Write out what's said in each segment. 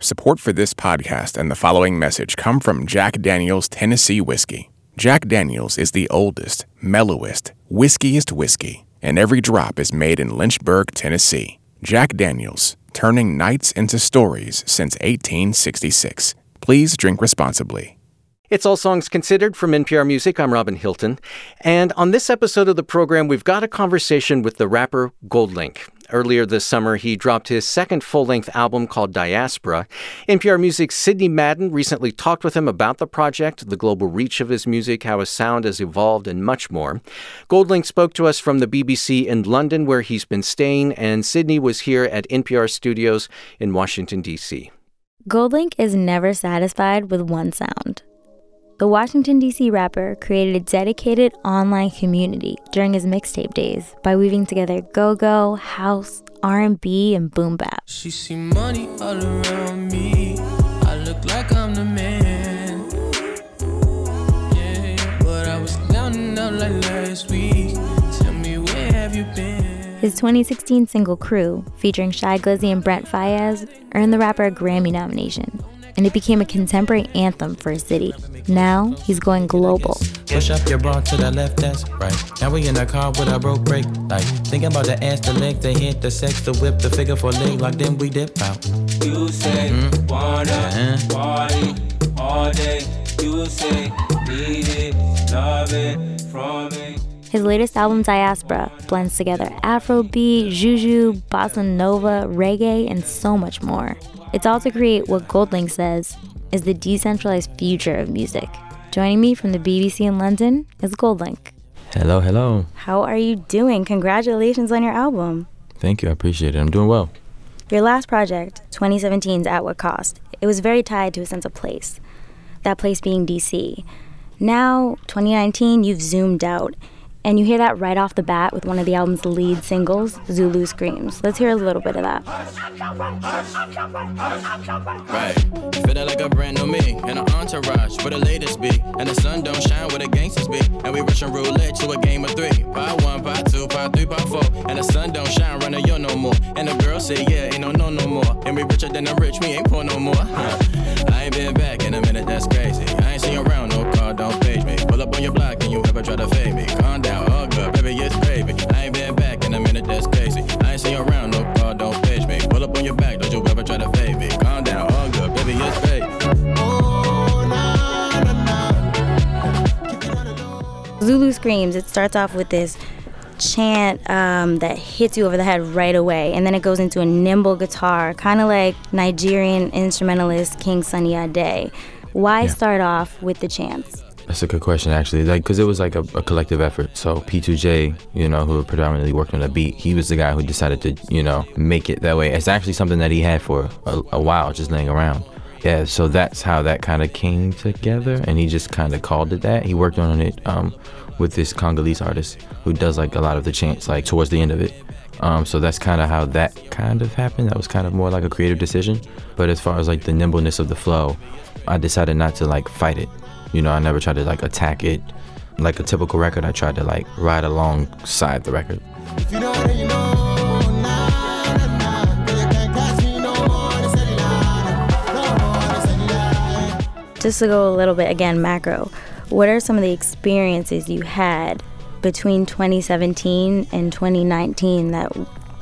Support for this podcast and the following message come from Jack Daniels Tennessee Whiskey. Jack Daniels is the oldest, mellowest, whiskiest whiskey, and every drop is made in Lynchburg, Tennessee. Jack Daniels, turning nights into stories since 1866. Please drink responsibly. It's All Songs Considered from NPR Music. I'm Robin Hilton. And on this episode of the program, we've got a conversation with the rapper Goldlink. Earlier this summer, he dropped his second full length album called Diaspora. NPR Music's Sidney Madden recently talked with him about the project, the global reach of his music, how his sound has evolved, and much more. Goldlink spoke to us from the BBC in London, where he's been staying, and Sidney was here at NPR studios in Washington, D.C. Goldlink is never satisfied with one sound. The Washington, D.C. rapper created a dedicated online community during his mixtape days by weaving together go-go, house, R&B, and boom bap. She see money all around me. I look like I'm the man. Yeah, but I was down and out like last week. Tell me where have you been? His 2016 single Crew, featuring Shy Glizzy and Brent Faiyaz, earned the rapper a Grammy nomination and it became a contemporary anthem for a city. Now he's going global. Push up your bra to the left, that's right. Now we in the car with a broke brake Like Thinking about the ass, the leg, the hit, the sex, the whip, the figure for leg, like then we dip out. You say, mm-hmm. wanna uh-huh. party all day. You say, need it, love it from me. His latest album, Diaspora, blends together Afrobeat, Juju, bossa nova, reggae, and so much more. It's all to create what Goldlink says is the decentralized future of music. Joining me from the BBC in London is Goldlink. Hello, hello. How are you doing? Congratulations on your album. Thank you, I appreciate it. I'm doing well. Your last project, 2017's At What Cost, it was very tied to a sense of place, that place being DC. Now, 2019, you've zoomed out and you hear that right off the bat with one of the album's lead singles, Zulu Screams. Let's hear a little bit of that. Right. Feeling like a brand new me and an entourage with the latest beat. And the sun don't shine where the gangsters be. And we rushing roulette to a game of three. Part one, part two, part three, part four. And the sun don't shine running yo no more. And the girl say, yeah, ain't no no no more. And we richer than the rich, we ain't poor no more. I ain't been back in a minute, that's crazy. I ain't seen around, no car, don't on your block and you ever try to fade me. Calm down all good, baby, it's gravy. I ain't been back in a minute, that's crazy. I ain't seen you around, no car, don't page me. Pull up on your back, don't you ever try to fade me. Calm down, all good, baby, it's gravy. Zulu Screams, it starts off with this chant um, that hits you over the head right away, and then it goes into a nimble guitar, kind of like Nigerian instrumentalist King Sunny Ade. Why yeah. start off with the chants? That's a good question, actually. Like, cause it was like a, a, collective effort. So P2J, you know, who predominantly worked on the beat, he was the guy who decided to, you know, make it that way. It's actually something that he had for a, a while, just laying around. Yeah, so that's how that kind of came together, and he just kind of called it that. He worked on it um, with this Congolese artist who does like a lot of the chants, like towards the end of it. Um, so that's kind of how that kind of happened. That was kind of more like a creative decision. But as far as like the nimbleness of the flow, I decided not to like fight it. You know, I never tried to like attack it. Like a typical record, I tried to like ride alongside the record. Just to go a little bit again macro, what are some of the experiences you had between 2017 and 2019 that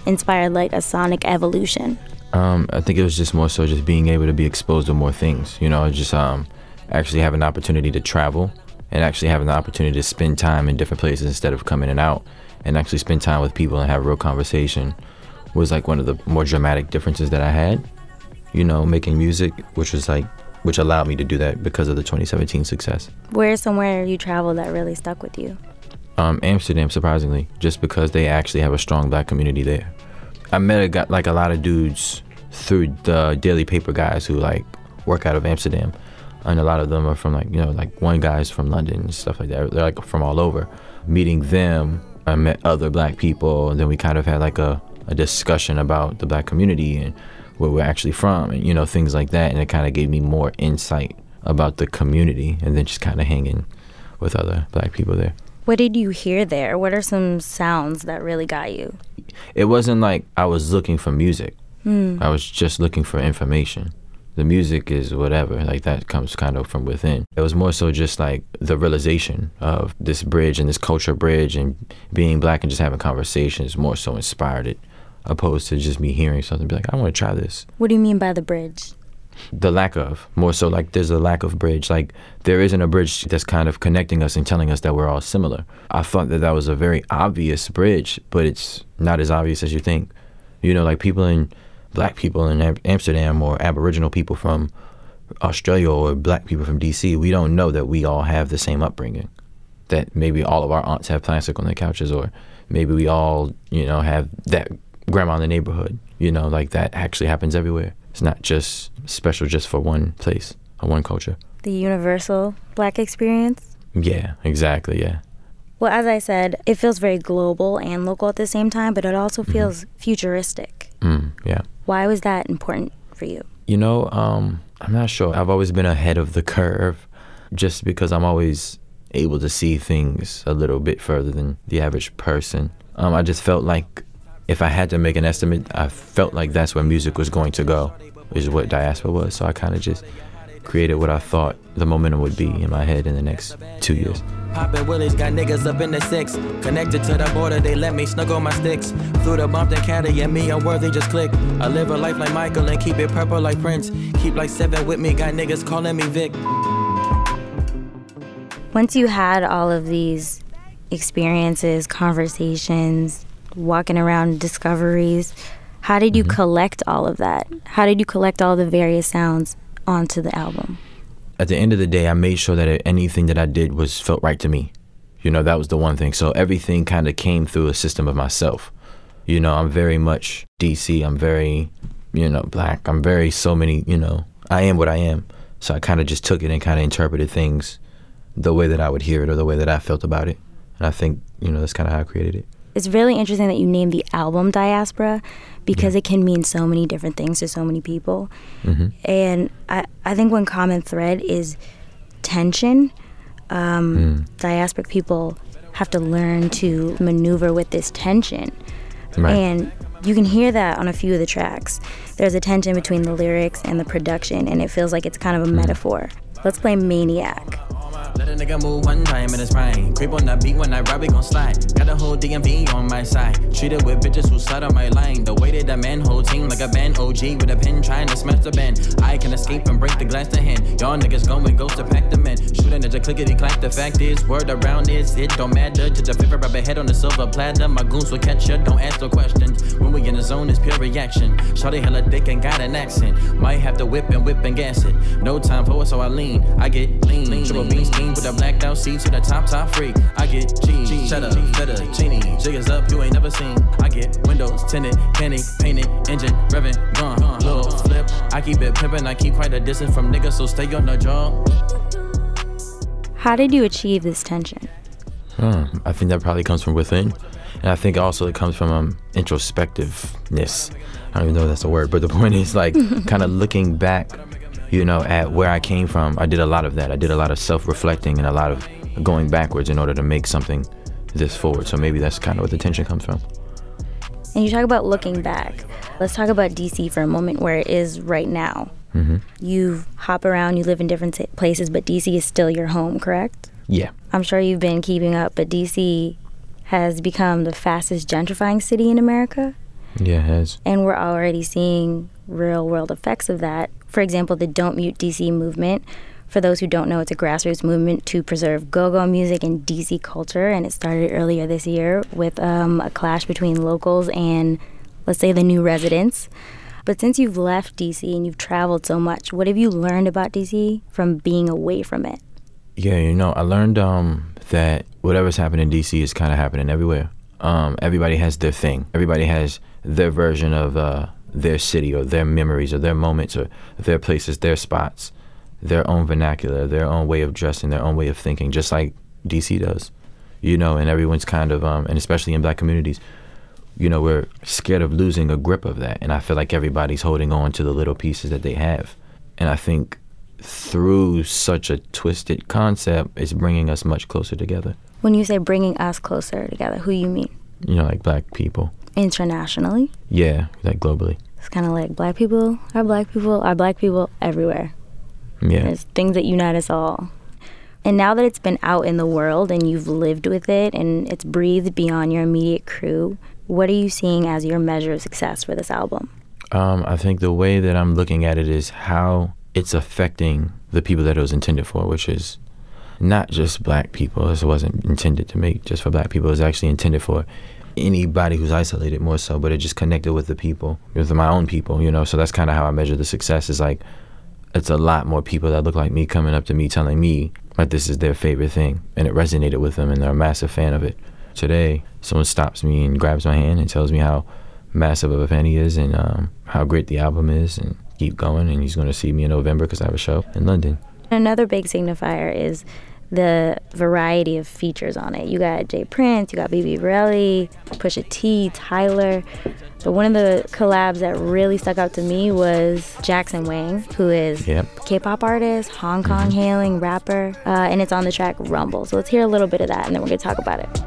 inspired like a sonic evolution? Um, I think it was just more so just being able to be exposed to more things. You know, just um, actually having the opportunity to travel and actually having the opportunity to spend time in different places instead of coming and out and actually spend time with people and have real conversation was like one of the more dramatic differences that I had. You know, making music, which was like, which allowed me to do that because of the 2017 success. Where's somewhere you traveled that really stuck with you? Um, Amsterdam, surprisingly, just because they actually have a strong black community there. I met a guy, like a lot of dudes through the daily paper guys who like work out of Amsterdam, and a lot of them are from like you know like one guy's from London and stuff like that. They're like from all over. Meeting them, I met other black people, and then we kind of had like a, a discussion about the black community and where we're actually from, and you know things like that. And it kind of gave me more insight about the community, and then just kind of hanging with other black people there. What did you hear there? What are some sounds that really got you? It wasn't like I was looking for music. Mm. I was just looking for information. The music is whatever, like that comes kind of from within. It was more so just like the realization of this bridge and this culture bridge and being black and just having conversations more so inspired it, opposed to just me hearing something be like, I want to try this. What do you mean by the bridge? The lack of, more so like there's a lack of bridge. Like there isn't a bridge that's kind of connecting us and telling us that we're all similar. I thought that that was a very obvious bridge, but it's not as obvious as you think. You know, like people in black people in Am- Amsterdam or Aboriginal people from Australia or black people from DC, we don't know that we all have the same upbringing. That maybe all of our aunts have plastic on their couches, or maybe we all, you know, have that grandma in the neighborhood. You know, like that actually happens everywhere. It's not just special just for one place or one culture. The universal black experience? Yeah, exactly. Yeah. Well, as I said, it feels very global and local at the same time, but it also feels futuristic. Mm, yeah. Why was that important for you? You know, um, I'm not sure. I've always been ahead of the curve just because I'm always able to see things a little bit further than the average person. Um, I just felt like if I had to make an estimate, I felt like that's where music was going to go, which is what diaspora was. So I kind of just created what I thought the momentum would be in my head in the next two years. Poppin' willies, got niggas up in the six. Connected to the border, they let me snuggle my sticks. Through the bumped and caddy, and me unworthy, just click. I live a life like Michael and keep it purple like Prince. Keep like seven with me, got niggas calling me Vic. Once you had all of these experiences, conversations, walking around discoveries, how did you mm-hmm. collect all of that? How did you collect all the various sounds onto the album? At the end of the day, I made sure that anything that I did was felt right to me. You know, that was the one thing. So everything kind of came through a system of myself. You know, I'm very much DC. I'm very, you know, black. I'm very so many, you know, I am what I am. So I kind of just took it and kind of interpreted things the way that I would hear it or the way that I felt about it. And I think, you know, that's kind of how I created it. It's really interesting that you named the album Diaspora because it can mean so many different things to so many people. Mm-hmm. And I, I think one common thread is tension. Um, hmm. Diasporic people have to learn to maneuver with this tension. Right. And you can hear that on a few of the tracks. There's a tension between the lyrics and the production, and it feels like it's kind of a hmm. metaphor. Let's play Maniac. Let a nigga move one time in his prime. Creep on the beat when I rap, we gon' slide. Got a whole DMV on my side. Treated with bitches who slide on my line. The way that a man whole team like a band OG with a pen trying to smash the band. I can escape and break the glass to hand. Y'all niggas going ghost to pack the men. Shooting at the clickety clack. The fact is, word around is it don't matter. Just a favor rub a head on the silver platter. My goons will catch ya. Don't ask no questions. When we in the zone, it's pure reaction. Shawty hella thick and got an accent. Might have to whip and whip and gas it. No time for it, so I lean. I get lean. Triple bean scheme with a blacked out seat to the top, top free. I get cheese. Shut up, better, genie. Jiggers up, you ain't never seen. I get windows tinted, candy, painted, engine, revving, gone. Little flip. I keep it pimpin', I keep quite a distance from niggas, so stay on the jaw. How did you achieve this tension? Hmm, I think that probably comes from within. And I think also it comes from um, introspectiveness. I don't even know if that's a word, but the point is like kind of looking back, you know, at where I came from. I did a lot of that. I did a lot of self reflecting and a lot of going backwards in order to make something this forward. So maybe that's kind of where the tension comes from. And you talk about looking back. Let's talk about DC for a moment, where it is right now. Mm-hmm. You hop around, you live in different places, but DC is still your home, correct? Yeah. I'm sure you've been keeping up, but DC has become the fastest gentrifying city in America, Yeah, it has. and we're already seeing real world effects of that. For example, the Don't Mute DC movement. For those who don't know, it's a grassroots movement to preserve go go music and DC culture, and it started earlier this year with um, a clash between locals and, let's say, the new residents. But since you've left DC and you've traveled so much, what have you learned about DC from being away from it? Yeah, you know, I learned um, that whatever's happening in DC is kind of happening everywhere. Um, everybody has their thing. Everybody has their version of uh, their city or their memories or their moments or their places, their spots, their own vernacular, their own way of dressing, their own way of thinking, just like DC does. You know, and everyone's kind of, um, and especially in black communities, you know, we're scared of losing a grip of that. And I feel like everybody's holding on to the little pieces that they have. And I think through such a twisted concept, it's bringing us much closer together. When you say bringing us closer together, who you mean? You know, like black people. Internationally? Yeah, like globally. It's kind of like black people are black people are black people everywhere. Yeah. There's things that unite us all. And now that it's been out in the world and you've lived with it and it's breathed beyond your immediate crew, what are you seeing as your measure of success for this album? Um, I think the way that I'm looking at it is how it's affecting the people that it was intended for, which is not just black people. This wasn't intended to make just for black people. It was actually intended for anybody who's isolated more so, but it just connected with the people, with my own people, you know. So that's kind of how I measure the success is like it's a lot more people that look like me coming up to me telling me like this is their favorite thing and it resonated with them and they're a massive fan of it. Today, someone stops me and grabs my hand and tells me how massive of a fan he is and um, how great the album is and keep going and he's going to see me in November because I have a show in London. Another big signifier is the variety of features on it. You got Jay Prince, you got Bibi Bourelly, Pusha T, Tyler. But one of the collabs that really stuck out to me was Jackson Wang, who is Yep. K-pop artist, Hong Kong hailing rapper, uh, and it's on the track Rumble. So let's hear a little bit of that, and then we're gonna talk about it.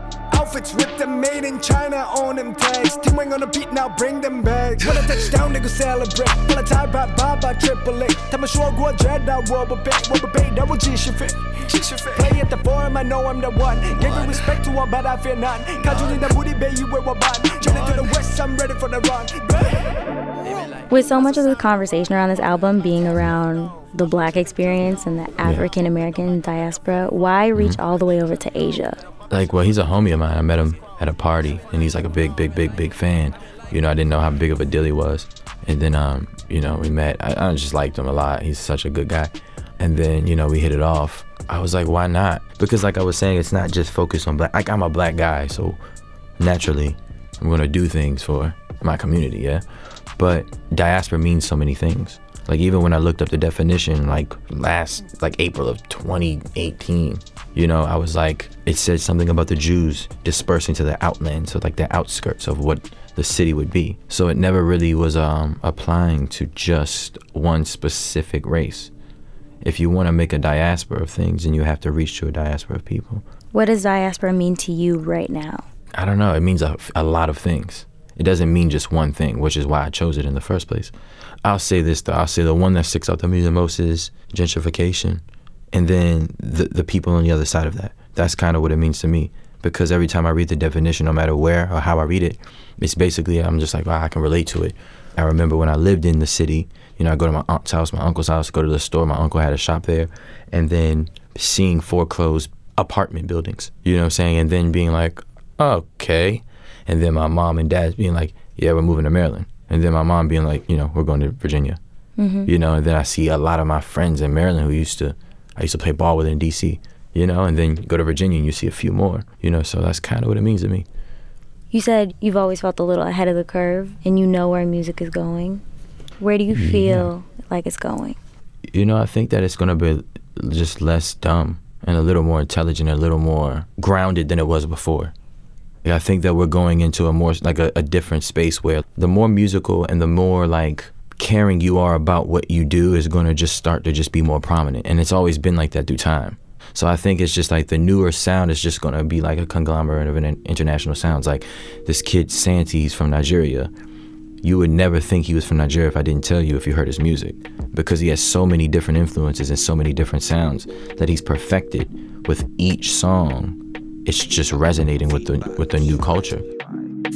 Outfits with them made in China on them tags. Team Wang on the beat now, bring them bags. When I touch down, nigga celebrate. When I tie back, bye bye, triple A. Tell me sure go dread that wobble bait, wobble bait, double G shit fit. Play at the forum, I know I'm the one. Give you respect to one, but I fear none. Cause you need the booty, baby, you wear a bun. Chillin' to the west, I'm ready for the run. With so much of the conversation around this album being around the black experience and the African American diaspora, why reach mm-hmm. all the way over to Asia? Like, well, he's a homie of mine. I met him at a party, and he's like a big, big, big, big fan. You know, I didn't know how big of a deal he was. And then, um, you know, we met. I, I just liked him a lot. He's such a good guy. And then, you know, we hit it off. I was like, why not? Because, like I was saying, it's not just focused on black. Like, I'm a black guy, so naturally, I'm gonna do things for my community, yeah. But diaspora means so many things. Like even when I looked up the definition, like last, like April of 2018, you know, I was like, it said something about the Jews dispersing to the outland, so like the outskirts of what the city would be. So it never really was um, applying to just one specific race. If you want to make a diaspora of things, then you have to reach to a diaspora of people. What does diaspora mean to you right now? I don't know. It means a, a lot of things. It doesn't mean just one thing, which is why I chose it in the first place. I'll say this though. I'll say the one that sticks out to me the most is gentrification, and then the the people on the other side of that. That's kind of what it means to me. Because every time I read the definition, no matter where or how I read it, it's basically I'm just like, wow, I can relate to it. I remember when I lived in the city. You know, I go to my aunt's house, my uncle's house, go to the store. My uncle had a shop there, and then seeing foreclosed apartment buildings. You know what I'm saying? And then being like, okay. And then my mom and dad being like, yeah, we're moving to Maryland. And then my mom being like, you know, we're going to Virginia. Mm-hmm. You know, and then I see a lot of my friends in Maryland who used to, I used to play ball with in DC. You know, and then go to Virginia and you see a few more. You know, so that's kind of what it means to me. You said you've always felt a little ahead of the curve and you know where music is going. Where do you feel like it's going? You know, I think that it's gonna be just less dumb and a little more intelligent, a little more grounded than it was before. Yeah, I think that we're going into a more like a, a different space where the more musical and the more like caring you are about what you do is going to just start to just be more prominent, and it's always been like that through time. So I think it's just like the newer sound is just going to be like a conglomerate of an international sounds. Like this kid Santi, he's from Nigeria. You would never think he was from Nigeria if I didn't tell you if you heard his music, because he has so many different influences and so many different sounds that he's perfected with each song. It's just resonating with the with the new culture.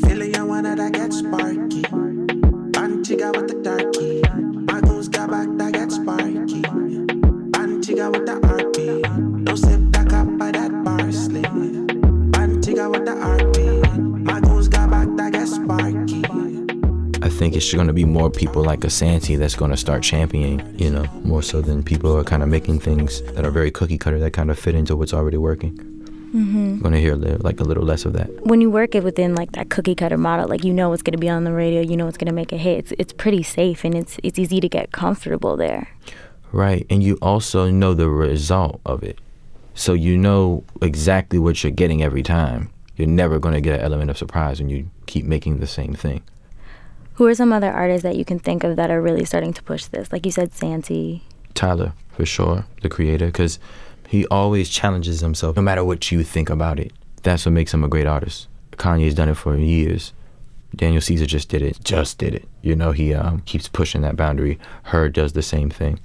Feeling you wanna that get sparky. Antigua with the darky. My goons got back that get sparky. Antigua with the RP. No sip that cup by that parsley. Antigua with the RP. My goons got back that get sparky. I think it's going to be more people like Asante that's going to start championing, you know, more so than people who are kind of making things that are very cookie cutter that kind of fit into what's already working. Mm-hmm. Going to hear li- like a little less of that. When you work it within like that cookie cutter model, like you know what's going to be on the radio, you know what's going to make a hit. It's, it's pretty safe and it's it's easy to get comfortable there. Right. And you also know the result of it. So you know exactly what you're getting every time. You're never going to get an element of surprise when you keep making the same thing. Who are some other artists that you can think of that are really starting to push this? Like you said, Santi. Tyler, for sure, the creator, because he always challenges himself, no matter what you think about it. That's what makes him a great artist. Kanye's done it for years. Daniel Caesar just did it, just did it. You know, he um, keeps pushing that boundary. Her does the same thing.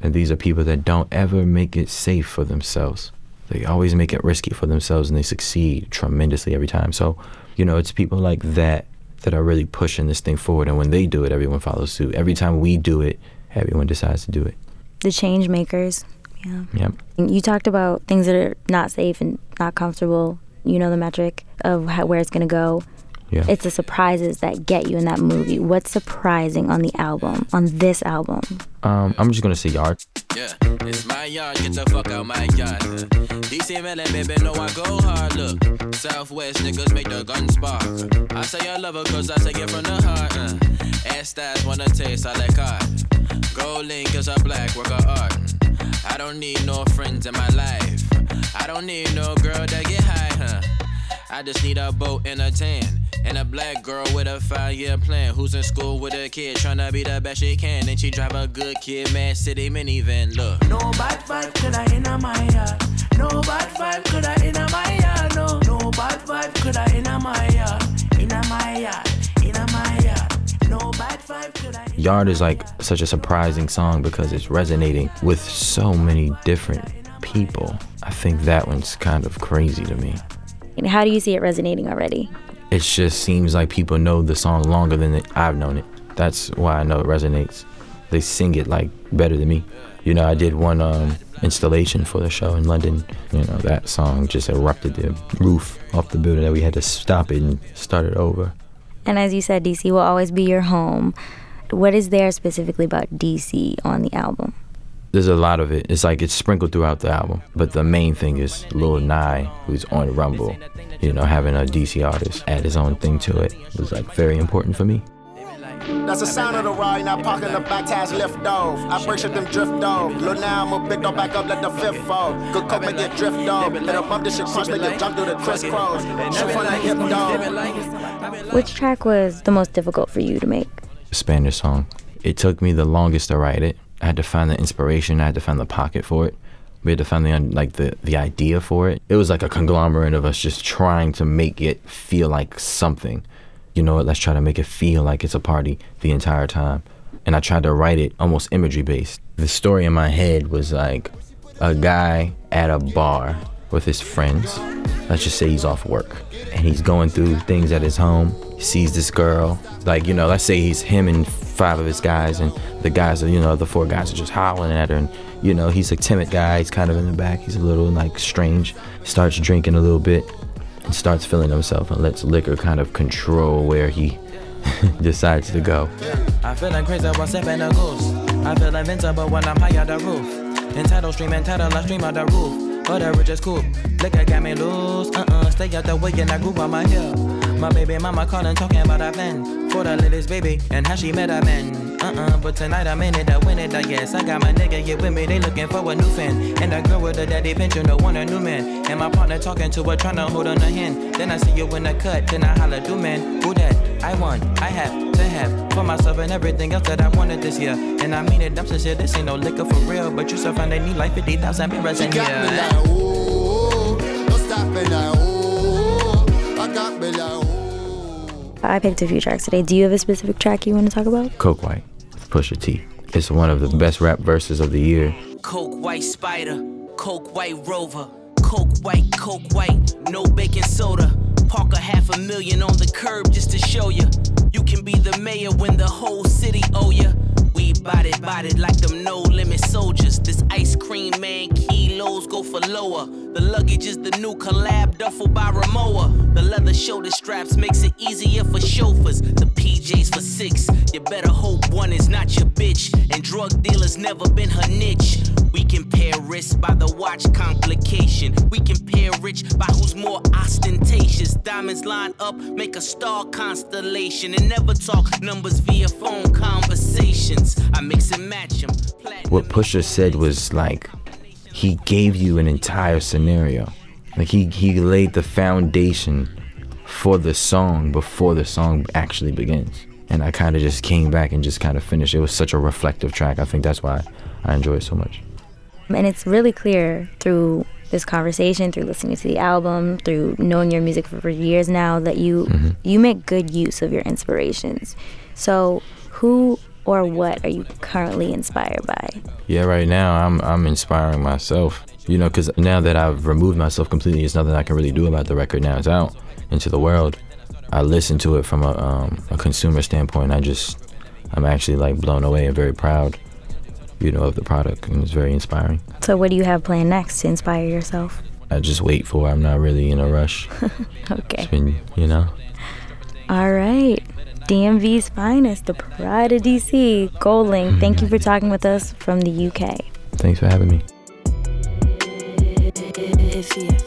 And these are people that don't ever make it safe for themselves. They always make it risky for themselves and they succeed tremendously every time. So, you know, it's people like that that are really pushing this thing forward. And when they do it, everyone follows suit. Every time we do it, everyone decides to do it. The change makers. Yeah. Yep. You talked about things that are not safe and not comfortable. You know the metric of how, where it's going to go. Yeah. It's the surprises that get you in that movie. What's surprising on the album, on this album? Um, I'm just gonna say yard. Yeah, it's my yard, get the fuck out my yard. DC Melon, baby, know I go hard. Look, Southwest niggas make the gun spark. I say I love her cause I say it from the heart. Uh. Ass styles wanna taste, I like art. Gold link is a black work of art. I don't need no friends in my life. I don't need no girl that get high, huh? I just need a boat and a tan. And a black girl with a five year plan. Who's in school with a kid, tryna be the best she can. And she drive a good kid, Mad City minivan. Look. No bad vibe could I in my yard. No bad vibe could I in my yard. No, no bad vibe could I in my yard. In my yard. Yard is like such a surprising song because it's resonating with so many different people. I think that one's kind of crazy to me. And how do you see it resonating already? It just seems like people know the song longer than I've known it. That's why I know it resonates. They sing it like better than me. You know, I did one um, installation for the show in London. You know, that song just erupted the roof off the building that we had to stop it and start it over. And as you said, DC will always be your home. What is there specifically about DC on the album? There's a lot of it. It's like it's sprinkled throughout the album. But the main thing is Lil Nye, who's on Rumble. You know, having a DC artist add his own thing to it was like very important for me. That's the sound of the ride, now parking the back tires lift off. I break shit them drift off. Look now, I'ma big dog back up, let the fifth fall. Good coke make it drift off. Let her bump this shit cross, make it jump through the crisscross. Shoot from the hip dog. Which track was the most difficult for you to make? Spanish song. It took me the longest to write it. I had to find the inspiration. I had to find the pocket for it. We had to find the like the the idea for it. It was like a conglomerate of us just trying to make it feel like something. You know what? Let's try to make it feel like it's a party the entire time. And I tried to write it almost imagery based. The story in my head was like a guy at a bar with his friends. Let's just say he's off work and he's going through things at his home. He sees this girl. Like, you know, let's say he's him and five of his guys, and the guys are, you know, the four guys are just howling at her. And, you know, he's a timid guy. He's kind of in the back. He's a little, like, strange. Starts drinking a little bit and starts feeling himself and lets liquor kind of control where he decides to go. I feel like crazy while sipping a goose. I feel invincible when I'm high on the roof. Entitled stream, entitled, I stream on the roof. But the richest coupe. Liquor got me loose. Uh-uh, stay out the way and I grew on my hill. My baby mama calling, talking about a plan for the latest baby and how she met a man. Uh-uh, but tonight I'm in it, I win it, I guess. I got my nigga here with me, they looking for a new fan. And that girl with the daddy pension, no want a new man. And my partner talking to her, trying to hold on her hand. Then I see you in the cut, then I holla, do man, who that? I want, I have to have for myself and everything else that I wanted this year. And I mean it, I'm sincere, this ain't no liquor for real. But you still find they need like 50,000 mirrors in She here. like, ooh, don't like, ooh, I got me like, ooh. I picked a few tracks today. Do you have a specific track you want to talk about? Coke White, Pusha T. It's one of the best rap verses of the year. Coke white spider, coke white rover, coke white, coke white, no baking soda. Park a half a million on the curb just to show you. You can be the mayor when the whole city owe you. We bought it, bought it like them no limit soldiers. This ice cream man kilos go for lower. The luggage is the new collab duffel by Rimowa. The leather shoulder straps makes it easier for chauffeurs. The PJs for six. You better hope one is not your bitch. And drug dealers never been her niche. We compare risk by the watch complication. We compare rich by who's more ostentatious. Diamonds line up, make a star constellation. And never talk numbers via phone conversations. I mix and match them. What Pusha said was like, he gave you an entire scenario. Like he he laid the foundation for the song before the song actually begins. And I kind of just came back and just kind of finished. It was such a reflective track. I think that's why I enjoy it so much. And it's really clear through this conversation, through listening to the album, through knowing your music for, years now, that you Mm-hmm. you make good use of your inspirations. So, who or what are you currently inspired by? Yeah, right now I'm I'm inspiring myself. You know, because now that I've removed myself completely, there's nothing I can really do about the record. Now it's out into the world. I listen to it from a um, a consumer standpoint. I just I'm actually like blown away and very proud, you know, of the product, and it's very inspiring. So, what do you have planned next to inspire yourself? I just wait for. it. I'm not really in a rush. Okay. It's been, you know. All right. DMV's finest, the pride of DC, Goldlink. Mm-hmm. Thank you for talking with us from the UK. Thanks for having me. If you